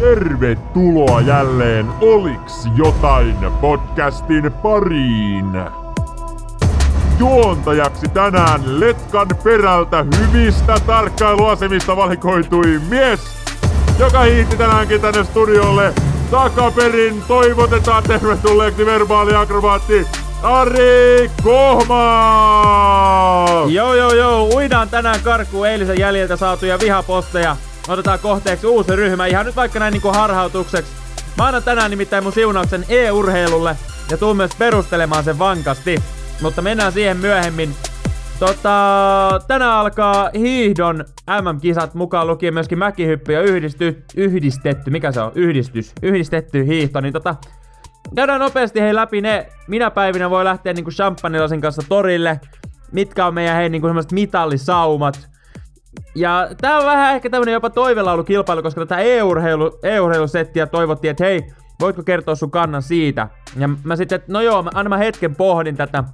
Tervetuloa jälleen Oliks jotain podcastin pariin. Juontajaksi tänään Letkan perältä hyvistä tarkkailuasemista valikoitui mies, joka hiihti tänäänkin tänne studiolle. Takaperin toivotetaan tervetulleeksi verbaaliakrobaatti Ari Kohma! Joo joo joo, uidaan tänään karkuun eilisen jäljiltä saatuja vihaposteja. Otetaan kohteeksi uusi ryhmä, ihan nyt vaikka näin niinku harhautukseksi. Mä annan tänään nimittäin mun siunauksen e-urheilulle ja tuun myös perustelemaan sen vankasti. Mutta mennään siihen myöhemmin. Tota, tänään alkaa hiihdon MM-kisat mukaan lukien myöskin mäkihyppy ja yhdisty, yhdistetty, mikä se on? Yhdistys, yhdistetty hiihto, niin tota, käydään nopeasti hei läpi ne, minä päivinä voi lähteä niinku champagnelasin kanssa torille, mitkä on meidän hei niinku semmoiset mitallisaumat. Ja tää on vähän ehkä tämmönen jopa toivelaulukilpailu, koska tätä e-urheilu, e-urheilusettiä toivottiin, että hei, voitko kertoa sun kannan siitä? Ja mä sitten, no joo, mä, aina mä hetken pohdin tätä,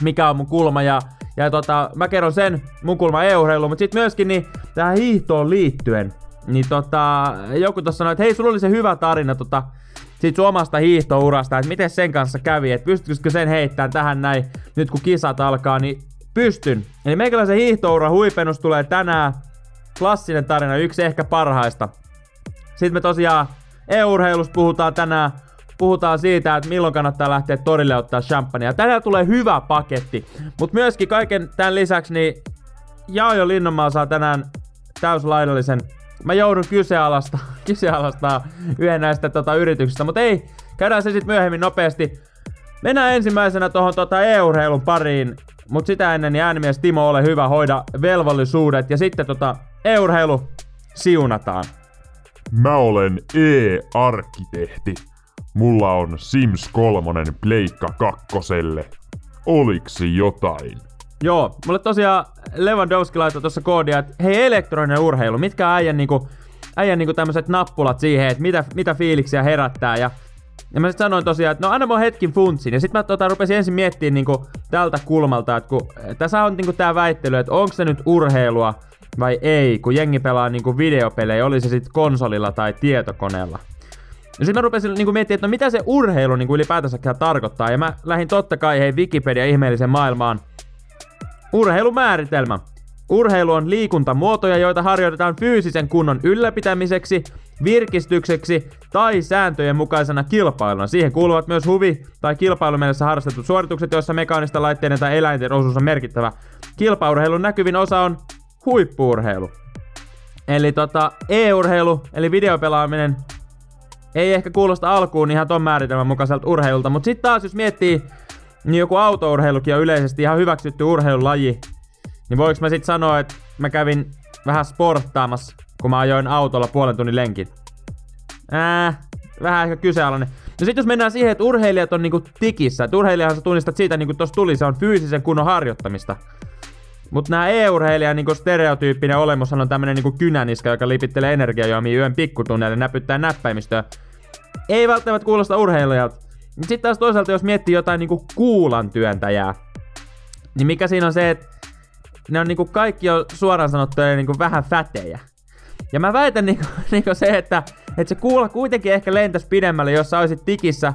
mikä on mun kulma ja, ja tota, mä kerron sen mun kulma e-urheiluun, mutta sitten myöskin niin tähän hiihtoon liittyen, niin tota, joku tuossa sanoi, että hei, sulla oli se hyvä tarina tota, siitä sun omasta hiihtourasta, että miten sen kanssa kävi, että pystyisikö sen heittämään tähän näin, nyt kun kisat alkaa, niin pystyn. Eli meikäläisen hiihtoura huipennus tulee tänään, klassinen tarina, yksi ehkä parhaista. Sitten me tosiaan e-urheilusta puhutaan tänään, puhutaan siitä, että milloin kannattaa lähteä torille ottaa champagnea. Tänään tulee hyvä paketti, mutta myöskin kaiken tämän lisäksi niin Jaajo Linnonmaa saa tänään täyslaidallisen mä joudun kyseenalaista, kyseenalaistaa yhden näistä tota, yrityksistä, mutta ei, käydään se sitten myöhemmin nopeasti. Mennään ensimmäisenä tuohon tota, e-urheilun pariin, mutta sitä ennen niin äänimies Timo, ole hyvä, hoida velvollisuudet ja sitten tota, e-urheilu siunataan. Mä olen e-arkkitehti. Mulla on Sims 3 Pleikka kakkoselle. Oliksi jotain? Joo, mulle tosiaan Lewandowski laittoi tuossa koodia, että hei elektroninen urheilu, mitkä äijän niinku, äijän niinku tämmöiset nappulat siihen, että mitä, mitä fiiliksiä herättää ja ja mä sit sanoin tosiaan, että no anna mua hetkin funtsin. Ja sit mä tota, rupesin ensin miettimään niinku tältä kulmalta, että kun tässä on niinku tää väittely, että onko se nyt urheilua vai ei, kun jengi pelaa niinku videopelejä, oli se sitten konsolilla tai tietokoneella. Ja sitten mä rupesin niinku miettimään, että no mitä se urheilu niinku ylipäätänsä tarkoittaa. Ja mä lähdin totta kai hei Wikipedia ihmeellisen maailmaan Urheilumääritelmä. Urheilu on liikuntamuotoja, joita harjoitetaan fyysisen kunnon ylläpitämiseksi, virkistykseksi tai sääntöjen mukaisena kilpailuna. Siihen kuuluvat myös huvi- tai kilpailumielessä harrastetut suoritukset, joissa mekaanista laitteiden tai eläinten osuus on merkittävä. Kilpaurheilun näkyvin osa on huippuurheilu. Eli tota, e-urheilu, eli videopelaaminen, ei ehkä kuulosta alkuun ihan ton määritelmän mukaiselta urheilulta, mutta sitten taas jos miettii niin joku autourheilukin on yleisesti ihan hyväksytty urheilulaji, niin voiko mä sit sanoa, että mä kävin vähän sporttaamassa, kun mä ajoin autolla puolen tunnin lenkin? Ää, vähän ehkä kyseenalainen. No sit jos mennään siihen, että urheilijat on niinku tikissä, että urheilijahan sä tunnistat siitä, niinku tossa tuli, se on fyysisen kunnon harjoittamista. Mutta nämä e-urheilijan niinku stereotyyppinen olemus on tämmönen niinku kynäniska, joka lipittelee energiajuomia yön pikkutunneille näpyttää näppäimistöä. Ei välttämättä kuulosta urheilijalta. Sitten taas toisaalta, jos miettii jotain niinku kuulan työntäjää, niin mikä siinä on se, että ne on niinku kaikki jo suoraan sanottuja niinku vähän fätejä. Ja mä väitän niinku, niinku se, että, että se kuula kuitenkin ehkä lentäisi pidemmälle, jos sä olisit tikissä,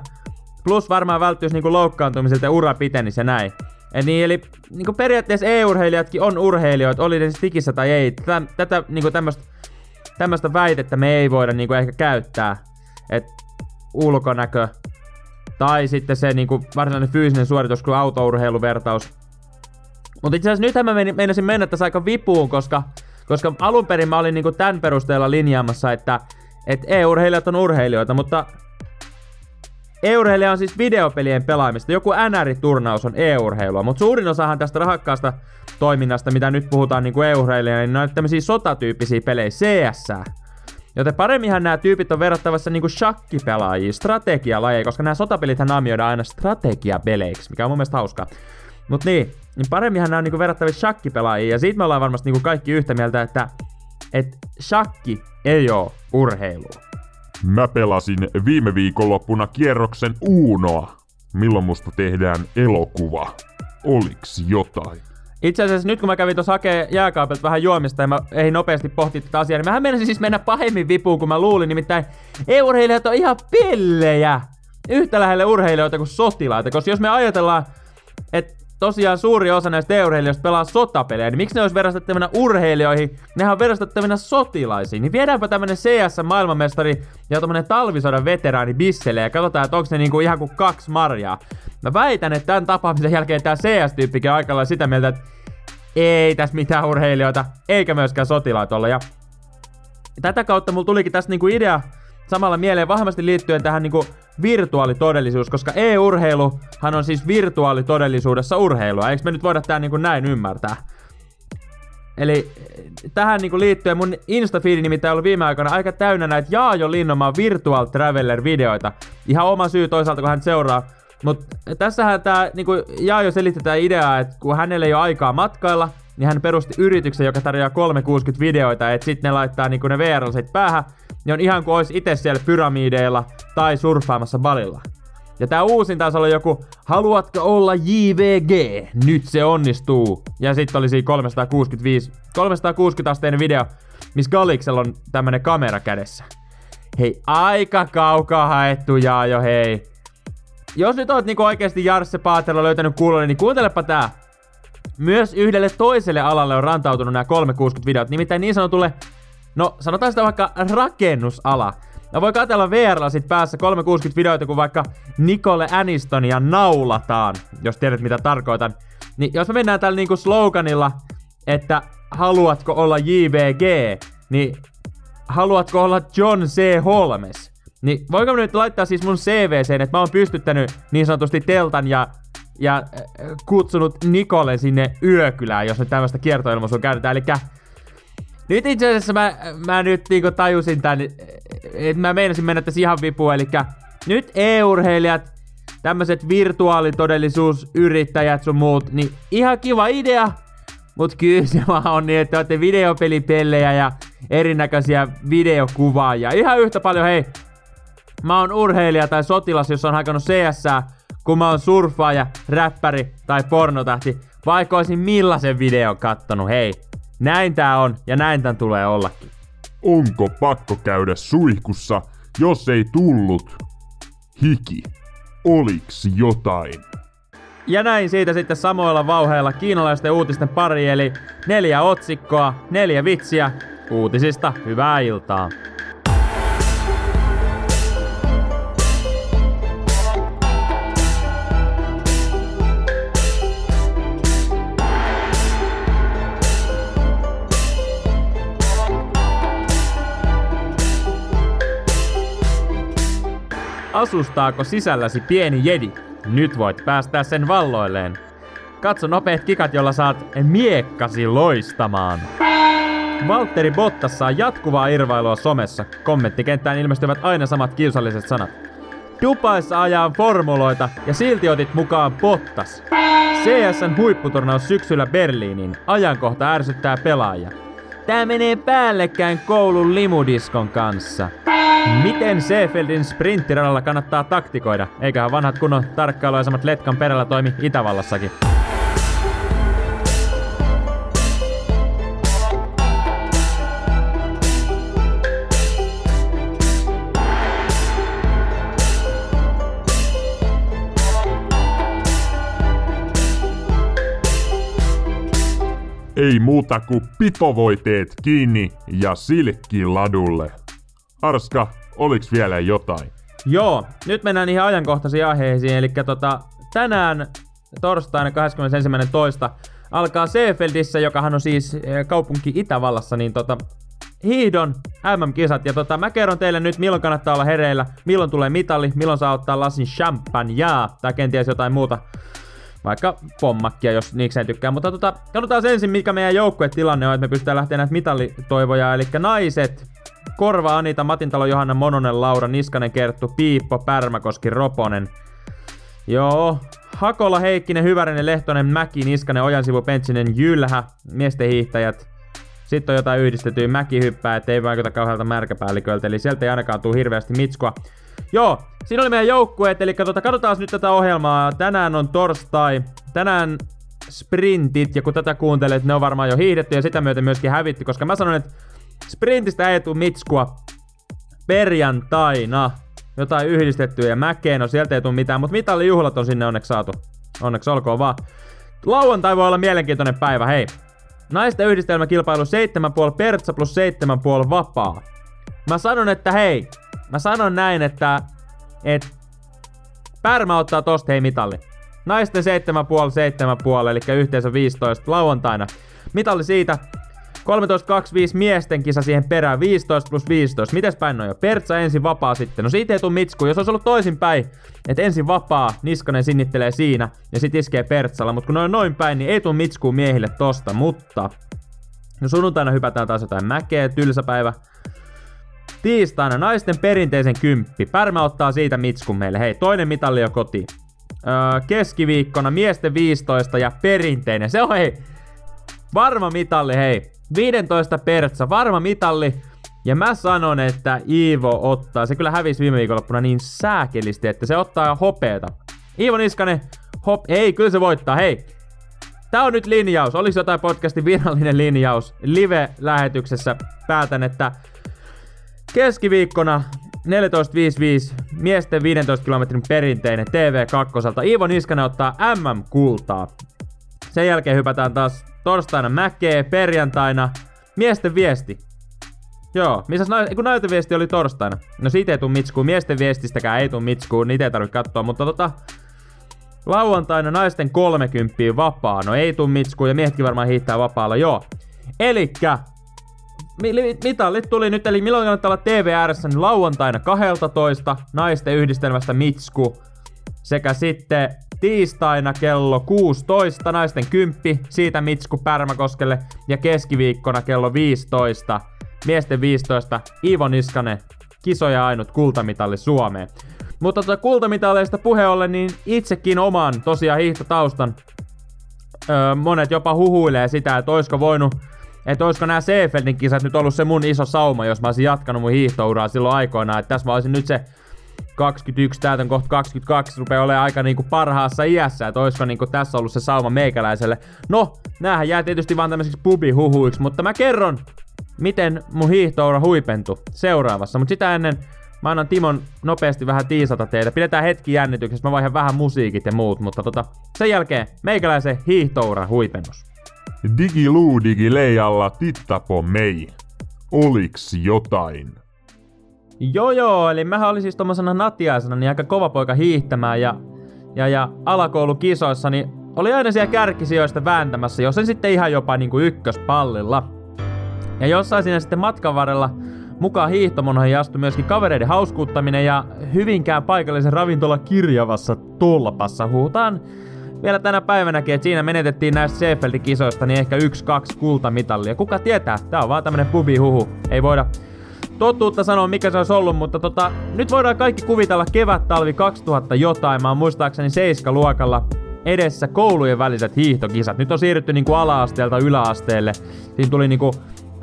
plus varmaan välttyisi niinku loukkaantumiselta ja ura pitenisi ja näin. Et niin, eli niinku periaatteessa e-urheilijatkin on urheilijoita, oli ne tikissä tai ei. Tätä, tätä niinku tämmöstä tämmöstä väitettä me ei voida niinku ehkä käyttää. että ulkonäkö tai sitten se niinku varsinainen fyysinen suoritus kuin autourheiluvertaus. Mutta itse asiassa nythän mä meinasin mennä tässä aika vipuun, koska, koska alun perin mä olin niinku tämän perusteella linjaamassa, että et e-urheilijat on urheilijoita, mutta E-urheilija on siis videopelien pelaamista. Joku NR-turnaus on e-urheilua, mutta suurin osahan tästä rahakkaasta toiminnasta, mitä nyt puhutaan niin kuin e-urheilija, niin ne on tämmöisiä sotatyyppisiä pelejä, CS. Joten paremminhan nämä tyypit on verrattavassa niinku shakkipelaajiin, strategialajeja, koska nämä sotapelithän naamioidaan aina strategiapeleiksi, mikä on mun mielestä hauskaa. Mut niin, niin paremminhan nämä on niinku verrattavissa shakkipelaajiin, ja siitä me ollaan varmasti niinku kaikki yhtä mieltä, että et shakki ei oo urheilu. Mä pelasin viime viikonloppuna kierroksen Uunoa. Milloin musta tehdään elokuva? Oliks jotain? Itse asiassa nyt kun mä kävin tuossa hakee jääkaapilta vähän juomista ja mä ei nopeasti pohtia tätä asiaa, niin mä menisin siis mennä pahemmin vipuun kuin mä luulin. Nimittäin EU-urheilijat on ihan pellejä yhtä lähelle urheilijoita kuin sotilaita. Koska jos me ajatellaan, että tosiaan suuri osa näistä urheilijoista pelaa sotapelejä, niin miksi ne olisi verastettavina urheilijoihin? Nehän on verastettavina sotilaisiin. Niin viedäänpä tämmönen CS-maailmanmestari ja tämmönen talvisodan veteraani Bisselle ja katsotaan, että onko ne niinku ihan kuin kaksi marjaa. Mä väitän, että tämän tapaamisen jälkeen tämä CS-tyyppikin on aika sitä mieltä, että ei tässä mitään urheilijoita, eikä myöskään sotilaita olla. Ja tätä kautta mulla tulikin tässä niinku idea samalla mieleen vahvasti liittyen tähän niinku virtuaalitodellisuus, koska e-urheiluhan on siis virtuaalitodellisuudessa urheilua. Eikö me nyt voida tää niinku näin ymmärtää? Eli tähän niinku liittyen mun Instafeedi nimittäin ollut viime aikoina aika täynnä näitä Jaajo Linnomaan Virtual Traveler-videoita. Ihan oma syy toisaalta, kun hän seuraa. Mutta tässähän tää niinku Jaajo selitti tää ideaa, että kun hänellä ei ole aikaa matkailla, niin hän perusti yrityksen, joka tarjoaa 360 videoita, että sitten ne laittaa niinku ne vr päähän, niin on ihan kuin olisi itse siellä pyramideilla tai surffaamassa balilla. Ja tää uusin taas oli joku, haluatko olla JVG? Nyt se onnistuu. Ja sitten oli siinä 365, 360 asteinen video, missä Galiksella on tämmönen kamera kädessä. Hei, aika kaukaa haettu jaa jo hei. Jos nyt oot niinku oikeesti Jarsse Paatelo löytänyt kuulolle, niin kuuntelepa tää. Myös yhdelle toiselle alalle on rantautunut nämä 360 videot, nimittäin niin sanotulle No, sanotaan sitä vaikka rakennusala. Ja voi katella VR sit päässä 360 videoita, kun vaikka Nicole Anistonia naulataan, jos tiedät mitä tarkoitan. Niin jos me mennään tällä niinku sloganilla, että haluatko olla JVG, niin haluatko olla John C. Holmes? Niin voinko nyt laittaa siis mun CVC, että mä oon pystyttänyt niin sanotusti teltan ja ja äh, kutsunut Nikole sinne yökylään, jos nyt tämmöistä kiertoilmaisua käytetään. Eli nyt itse asiassa mä, mä nyt niinku tajusin tän, että mä meinasin mennä tässä ihan vipuun, eli nyt e-urheilijat, tämmöiset virtuaalitodellisuusyrittäjät sun muut, niin ihan kiva idea, mut kyllä se vaan on niin, että olette videopelipellejä ja erinäköisiä videokuvaajia. Ihan yhtä paljon, hei, mä oon urheilija tai sotilas, jos on hakannut CS, kun mä oon surfaaja, räppäri tai pornotähti, vaikka olisin millaisen videon kattonut, hei. Näin tää on, ja näin tän tulee ollakin. Onko pakko käydä suihkussa, jos ei tullut? Hiki. Oliks jotain? Ja näin siitä sitten samoilla vauheilla kiinalaisten uutisten pari, eli neljä otsikkoa, neljä vitsiä, uutisista hyvää iltaa. Asustaako sisälläsi pieni jedi? Nyt voit päästää sen valloilleen. Katso nopeat kikat, jolla saat miekkasi loistamaan. Valtteri Bottas saa jatkuvaa irvailua somessa. Kommenttikenttään ilmestyvät aina samat kiusalliset sanat. Dubaissa ajaa formuloita ja silti otit mukaan Bottas. CSN huipputurnaus syksyllä Berliiniin. Ajankohta ärsyttää pelaajia. Tää menee päällekkäin koulun limudiskon kanssa. Miten Seefeldin sprinttiradalla kannattaa taktikoida? Eiköhän vanhat kunnon tarkkailuaisemat Letkan perällä toimi Itävallassakin. Ei muuta kuin pipovoiteet kiinni ja silkki ladulle. Arska, oliks vielä jotain? Joo, nyt mennään ihan ajankohtaisiin aiheisiin, eli tota, tänään torstaina 21.2. alkaa Seefeldissä, jokahan on siis eh, kaupunki Itävallassa, niin tota, hiihdon MM-kisat. Ja tota, mä kerron teille nyt, milloin kannattaa olla hereillä, milloin tulee mitali, milloin saa ottaa lasin champagnea tai kenties jotain muuta vaikka pommakkia, jos niikseen tykkää. Mutta tota, katsotaan ensin, mikä meidän joukkuetilanne on, että me pystytään lähteä näitä mitalitoivoja. Eli naiset, Korva, Anita, Matintalo, Johanna, Mononen, Laura, Niskanen, Kerttu, Piippo, Pärmäkoski, Roponen. Joo, Hakola, Heikkinen, Hyvärinen, Lehtonen, Mäki, Niskanen, Ojansivu, Pentsinen, Jylhä, miesten hiihtäjät. Sitten on jotain yhdistettyä mäkihyppää, ettei vaikuta kauhealta märkäpäälliköltä, eli sieltä ei ainakaan tule hirveästi mitskua. Joo, siinä oli meidän joukkueet, eli tota, katsotaan nyt tätä ohjelmaa. Tänään on torstai. Tänään sprintit, ja kun tätä kuuntelet, ne on varmaan jo hiihdetty ja sitä myöten myöskin hävitty, koska mä sanon, että sprintistä ei tule mitskua perjantaina. Jotain yhdistettyä ja mäkeen, no sieltä ei tule mitään, mutta mitallijuhlat on sinne onneksi saatu. Onneksi olkoon vaan. Lauantai voi olla mielenkiintoinen päivä, hei. Naisten yhdistelmäkilpailu 7,5 pertsa plus 7,5 vapaa. Mä sanon, että hei, mä sanon näin, että et Pärmä ottaa tosta hei mitalli. Naisten 7,5, 7,5, eli yhteensä 15 lauantaina. Mitalli siitä. 13.25 miesten kisa siihen perään, 15 plus 15. Mites päin on jo? Pertsa ensin vapaa sitten. No siitä ei tuu mitsku, jos olisi ollut toisinpäin, että ensin vapaa, Niskanen sinnittelee siinä ja sit iskee Pertsalla. Mutta kun noin noin päin, niin ei tuu mitskuu miehille tosta, mutta... No sunnuntaina hypätään taas jotain mäkeä, tylsä päivä. Tiistaina naisten perinteisen kymppi. Pärmä ottaa siitä mitskun meille. Hei, toinen mitalli jo kotiin. Öö, keskiviikkona miesten 15 ja perinteinen. Se on hei, varma mitalli hei. 15 pertsa, varma mitalli. Ja mä sanon, että Iivo ottaa, se kyllä hävisi viime viikonloppuna niin sääkelisti, että se ottaa hopeeta. Iivo Niskanen, hop, ei, kyllä se voittaa, hei. Tää on nyt linjaus, olisi jotain podcastin virallinen linjaus. Live-lähetyksessä päätän, että keskiviikkona 14.55 miesten 15 kilometrin perinteinen TV2. Iivo Niskanen ottaa MM-kultaa. Sen jälkeen hypätään taas torstaina mäkee, perjantaina miesten viesti. Joo, missä kun naisten viesti oli torstaina. No siitä ei tuu mitskuun, miesten viestistäkään ei tuu mitskuun, niitä ei tarvitse katsoa, mutta tota... Lauantaina naisten 30 vapaa, no ei tuu mitskuun ja miehetkin varmaan hiihtää vapaalla, joo. Elikkä mitallit tuli nyt, eli milloin kannattaa olla TVRssä, niin lauantaina 12 naisten yhdistelmästä Mitsku. Sekä sitten tiistaina kello 16 naisten 10, siitä Mitsku Pärmäkoskelle. Ja keskiviikkona kello 15 miesten 15 Iivo Niskanen, kisoja ainut kultamitalli Suomeen. Mutta tuota kultamitaleista puhe ollen, niin itsekin oman tosiaan hiihtotaustan öö, monet jopa huhuilee sitä, että oisko voinut että olisiko nämä Seefeldin kisat nyt ollut se mun iso sauma, jos mä olisin jatkanut mun hiihtouraa silloin aikoinaan. Että tässä mä olisin nyt se 21, täytän kohta 22, rupeaa olemaan aika niinku parhaassa iässä, että olisiko niinku tässä ollut se sauma meikäläiselle. No, näähän jää tietysti vaan tämmöisiksi pubihuhuiksi, mutta mä kerron, miten mun hiihtoura huipentui seuraavassa. Mutta sitä ennen mä annan Timon nopeasti vähän tiisata teille. Pidetään hetki jännityksessä, mä vaihan vähän musiikit ja muut, mutta tota, sen jälkeen meikäläisen hiihtoura huipennus. Digiluu digileijalla titta på mig. Oliks jotain? Joo joo, eli mä olin siis tommosena natiaisena niin aika kova poika hiihtämään ja, ja, ja alakoulukisoissa niin oli aina siellä kärkisijoista vääntämässä, jos en sitten ihan jopa niinku ykköspallilla. Ja jossain siinä sitten matkan varrella mukaan hiihtomonoihin astui myöskin kavereiden hauskuuttaminen ja hyvinkään paikallisen ravintola kirjavassa tolpassa huutaan vielä tänä päivänäkin, että siinä menetettiin näistä Seefeldin kisoista niin ehkä yksi, kaksi kultamitallia. Kuka tietää? Tää on vaan tämmönen pubi-huhu. Ei voida totuutta sanoa, mikä se olisi ollut, mutta tota, nyt voidaan kaikki kuvitella kevät-talvi 2000 jotain. Mä oon muistaakseni luokalla edessä koulujen väliset hiihtokisat. Nyt on siirrytty niinku ala-asteelta yläasteelle. Siinä tuli niinku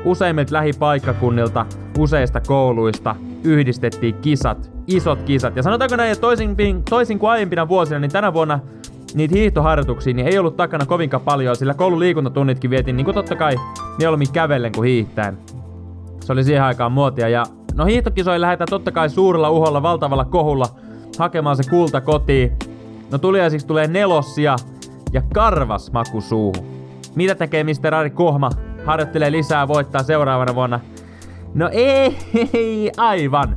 useimmilta lähipaikkakunnilta, useista kouluista yhdistettiin kisat, isot kisat. Ja sanotaanko näin, että toisin, toisin kuin aiempina vuosina, niin tänä vuonna niitä hiihtoharjoituksia niin ei ollut takana kovinkaan paljon, sillä koulun liikuntatunnitkin vietiin niin kuin totta kai mieluummin kävellen kuin hiihtäen. Se oli siihen aikaan muotia ja no hiihtokisoihin lähdetään totta kai suurella uholla, valtavalla kohulla hakemaan se kulta kotiin. No tuliaisiksi tulee nelossia ja karvas maku suuhun. Mitä tekee Mr. Ari Kohma? Harjoittelee lisää, voittaa seuraavana vuonna. No ei, ei aivan.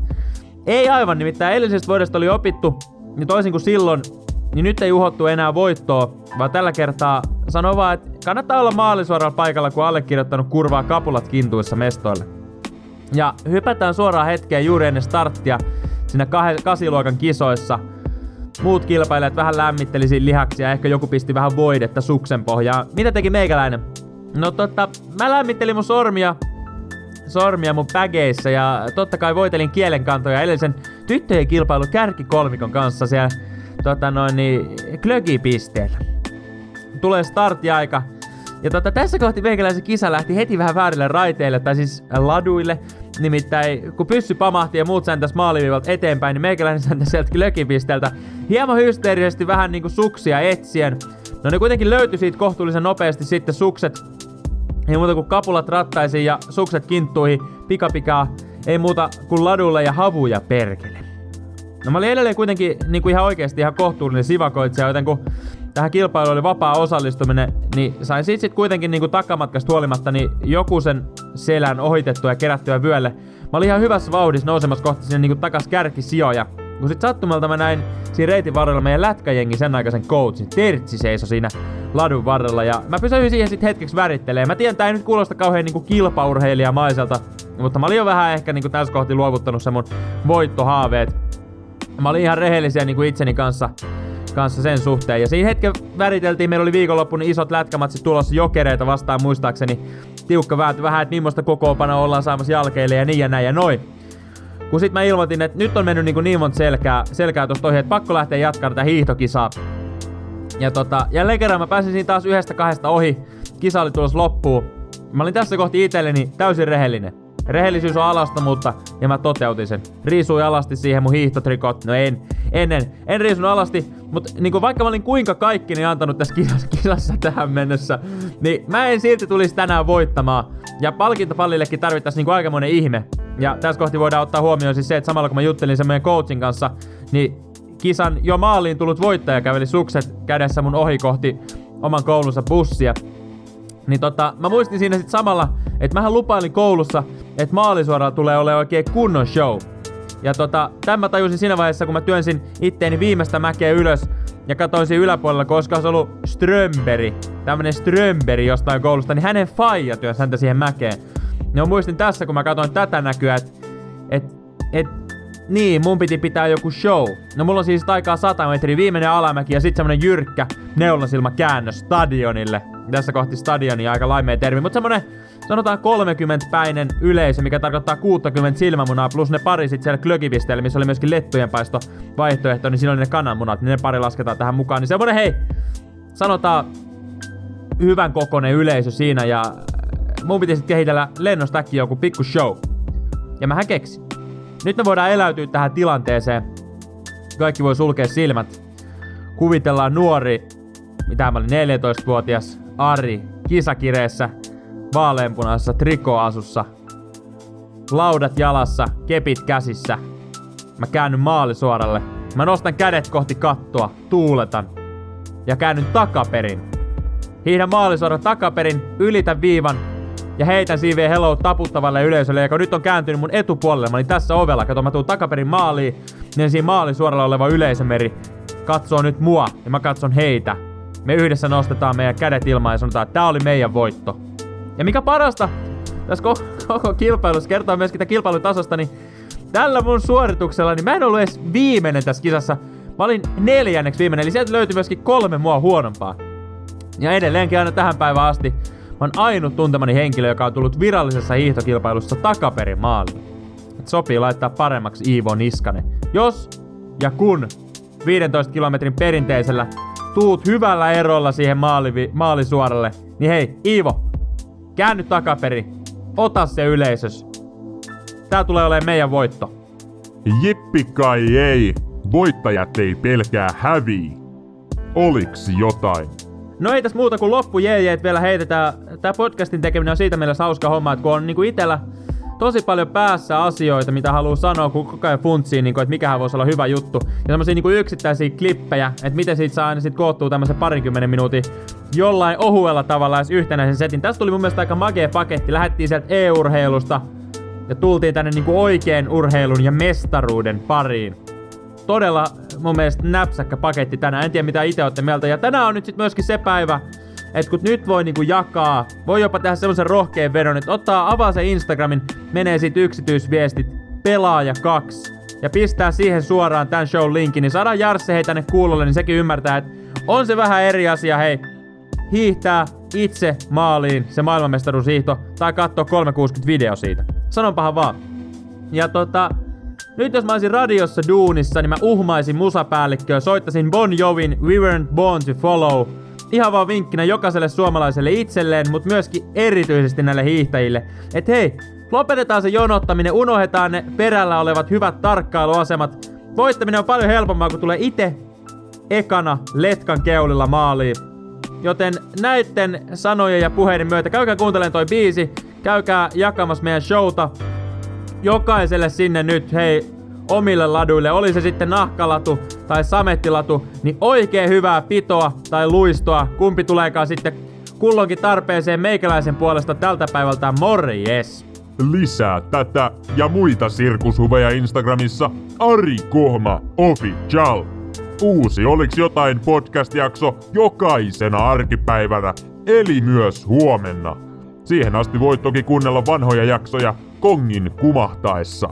Ei aivan, nimittäin edellisestä vuodesta oli opittu, niin toisin kuin silloin, niin nyt ei uhottu enää voittoa, vaan tällä kertaa sanoo vaan, että kannattaa olla maalisuoralla paikalla, kun allekirjoittanut kurvaa kapulat kintuissa mestoille. Ja hypätään suoraan hetkeen juuri ennen starttia siinä kah- kasiluokan kisoissa. Muut kilpailijat vähän lämmittelisi lihaksia, ehkä joku pisti vähän voidetta suksen pohjaan. Mitä teki meikäläinen? No totta, mä lämmittelin mun sormia sormia mun pägeissä ja totta kai voitelin kielenkantoja edellisen tyttöjen kilpailu kärkikolmikon kanssa siellä tota noin, niin, klögipisteellä. Tulee starttiaika. Ja tota, tässä kohti meikäläisen kisa lähti heti vähän väärille raiteille, tai siis laduille. Nimittäin kun pyssy pamahti ja muut säntäs maaliviivalta eteenpäin, niin meikäläinen säntäs sieltä klökipisteeltä hieman hysteerisesti vähän niinku suksia etsien. No ne kuitenkin löytyi siitä kohtuullisen nopeasti sitten sukset. Ei muuta kuin kapulat rattaisiin ja sukset kinttuihin pikapikaa. Ei muuta kuin ladulle ja havuja perkele. No mä olin edelleen kuitenkin niin kuin ihan oikeasti ihan kohtuullinen sivakoitsija, joten kun tähän kilpailuun oli vapaa osallistuminen, niin sain sit, sit kuitenkin niin kuin takamatkasta huolimatta niin joku sen selän ohitettua ja kerättyä vyölle. Mä olin ihan hyvässä vauhdissa nousemassa kohti sinne niin kuin takas kärkisijoja. Kun sit sattumalta mä näin siinä reitin varrella meidän lätkäjengi sen aikaisen coachin, Tertsi seisoi siinä ladun varrella ja mä pysyin siihen sit hetkeksi värittelee. Mä tiedän, tää ei nyt kuulosta kauhean niinku kilpaurheilijamaiselta, mutta mä olin jo vähän ehkä niinku tässä kohti luovuttanut sen mun voittohaaveet. Mä olin ihan rehellisiä niinku itseni kanssa, kanssa sen suhteen. Ja siinä hetken väriteltiin, meillä oli viikonloppu niin isot lätkämatsit tulossa jokereita vastaan muistaakseni. Tiukka vääntö vähän, että millaista kokoopana ollaan saamassa jalkeille ja niin ja näin ja noin. Kun sit mä ilmoitin, että nyt on mennyt niinku niin monta selkää, selkää tosta ohi, että pakko lähteä jatkaa tätä hiihtokisaa. Ja tota, jälleen kerran mä pääsin siinä taas yhdestä kahdesta ohi. Kisa oli tulossa loppuun. Mä olin tässä kohti itselleni täysin rehellinen. Rehellisyys on alasta, mutta ja mä toteutin sen. Riisuin alasti siihen mun hiihtotrikot. No en, ennen, en riisunut alasti, mutta niin vaikka mä olin kuinka kaikki niin antanut tässä kisassa, kisassa tähän mennessä, niin mä en silti tulisi tänään voittamaan. Ja palkintopallillekin tarvittaisiin niin aikamoinen ihme. Ja tässä kohti voidaan ottaa huomioon siis se, että samalla kun mä juttelin sen meidän coachin kanssa, niin kisan jo maaliin tullut voittaja käveli sukset kädessä mun ohi kohti oman koulunsa bussia. Niin tota, mä muistin siinä sit samalla, että mähän lupailin koulussa, että maalisuoralla tulee olemaan oikein kunnon show. Ja tota, tämän mä tajusin siinä vaiheessa, kun mä työnsin itteeni viimeistä mäkeä ylös ja katsoin siinä yläpuolella, koska se ollut Strömberi, tämmönen Strömberi jostain koulusta, niin hänen faija työsi häntä siihen mäkeen. Ja mä muistin tässä, kun mä katsoin tätä näkyä, että et, et, niin, mun piti pitää joku show. No mulla on siis aikaa 100 metriä viimeinen alamäki ja sitten semmonen jyrkkä neulasilma käännös stadionille. Tässä kohti stadionia aika laimea termi, mutta semmonen sanotaan 30-päinen yleisö, mikä tarkoittaa 60 silmämunaa, plus ne pari sit siellä klökipisteellä, missä oli myöskin lettujen paisto vaihtoehto, niin siinä oli ne kananmunat, niin ne pari lasketaan tähän mukaan. Niin semmonen hei, sanotaan hyvän kokoinen yleisö siinä ja mun piti sitten kehitellä lennostäkin joku pikku show. Ja mähän keksin. Nyt me voidaan eläytyä tähän tilanteeseen. Kaikki voi sulkea silmät. Kuvitellaan nuori, mitä mä olin 14-vuotias, Ari, kisakireessä, vaaleanpunaisessa trikoasussa, laudat jalassa, kepit käsissä. Mä käännyn maalisuoralle. Mä nostan kädet kohti kattoa, tuuletan ja käännyn takaperin. Hiihdän maalisuoran takaperin, ylitän viivan ja heitän siiveen hello taputtavalle yleisölle, joka nyt on kääntynyt mun etupuolelle. Mä olin tässä ovella, kato mä tuun takaperin maaliin, niin siinä maalisuoralla oleva yleisömeri katsoo nyt mua ja mä katson heitä. Me yhdessä nostetaan meidän kädet ilmaan ja sanotaan, että tää oli meidän voitto. Ja mikä parasta tässä koko, koko kilpailussa kertoo myöskin tätä kilpailutasosta, niin tällä mun suorituksella, niin mä en ollut edes viimeinen tässä kisassa. Mä olin neljänneksi viimeinen, eli sieltä löytyi myöskin kolme mua huonompaa. Ja edelleenkin aina tähän päivään asti mä oon ainut tuntemani henkilö, joka on tullut virallisessa hiihtokilpailussa takaperin maaliin. Et sopii laittaa paremmaksi Iivo Niskanen. Jos ja kun 15 kilometrin perinteisellä tuut hyvällä erolla siihen maali, maalisuoralle, niin hei, Iivo, Käänny takaperi. Ota se yleisös. Tää tulee olemaan meidän voitto. Jippi kai ei. Voittajat ei pelkää hävii. Oliks jotain? No ei tässä muuta kuin loppu jeejeet vielä heitetään. Tää podcastin tekeminen on siitä meillä hauska homma, että kun on niinku itellä tosi paljon päässä asioita, mitä haluaa sanoa, kun koko ajan funtsii, niin kuin, että mikähän voisi olla hyvä juttu. Ja semmosia niin yksittäisiä klippejä, että miten siitä saa aina sit koottua tämmöisen parinkymmenen minuutin jollain ohuella tavalla edes yhtenäisen setin. Tästä tuli mun mielestä aika magea paketti. Lähettiin sieltä e-urheilusta ja tultiin tänne niinku oikeen urheilun ja mestaruuden pariin. Todella mun mielestä näpsäkkä paketti tänään. En tiedä mitä itse olette mieltä. Ja tänään on nyt sitten myöskin se päivä, että kun nyt voi niinku jakaa, voi jopa tehdä semmoisen rohkeen vedon, että ottaa, avaa se Instagramin, menee sit yksityisviestit, pelaaja 2 ja pistää siihen suoraan tämän show linkin, niin saadaan Jarsse hei tänne kuulolle, niin sekin ymmärtää, että on se vähän eri asia, hei, hiihtää itse maaliin se maailmanmestaruushiihto tai katsoa 360 video siitä. Sanonpahan vaan. Ja tota, nyt jos mä olisin radiossa duunissa, niin mä uhmaisin musapäällikköä, soittaisin Bon Jovin We Weren't Born to Follow. Ihan vaan vinkkinä jokaiselle suomalaiselle itselleen, mutta myöskin erityisesti näille hiihtäjille. Et hei, lopetetaan se jonottaminen, unohdetaan ne perällä olevat hyvät tarkkailuasemat. Voittaminen on paljon helpompaa, kun tulee itse ekana letkan keulilla maaliin Joten näitten sanojen ja puheiden myötä käykää kuuntelemaan toi biisi, käykää jakamassa meidän showta jokaiselle sinne nyt, hei, omille laduille, oli se sitten nahkalatu tai samettilatu, niin oikein hyvää pitoa tai luistoa, kumpi tuleekaan sitten kulloinkin tarpeeseen meikäläisen puolesta tältä päivältä morjes! Lisää tätä ja muita sirkushuveja Instagramissa Ari Kohma Official. Uusi Oliks jotain podcast-jakso jokaisena arkipäivänä, eli myös huomenna. Siihen asti voit toki kuunnella vanhoja jaksoja kongin kumahtaessa.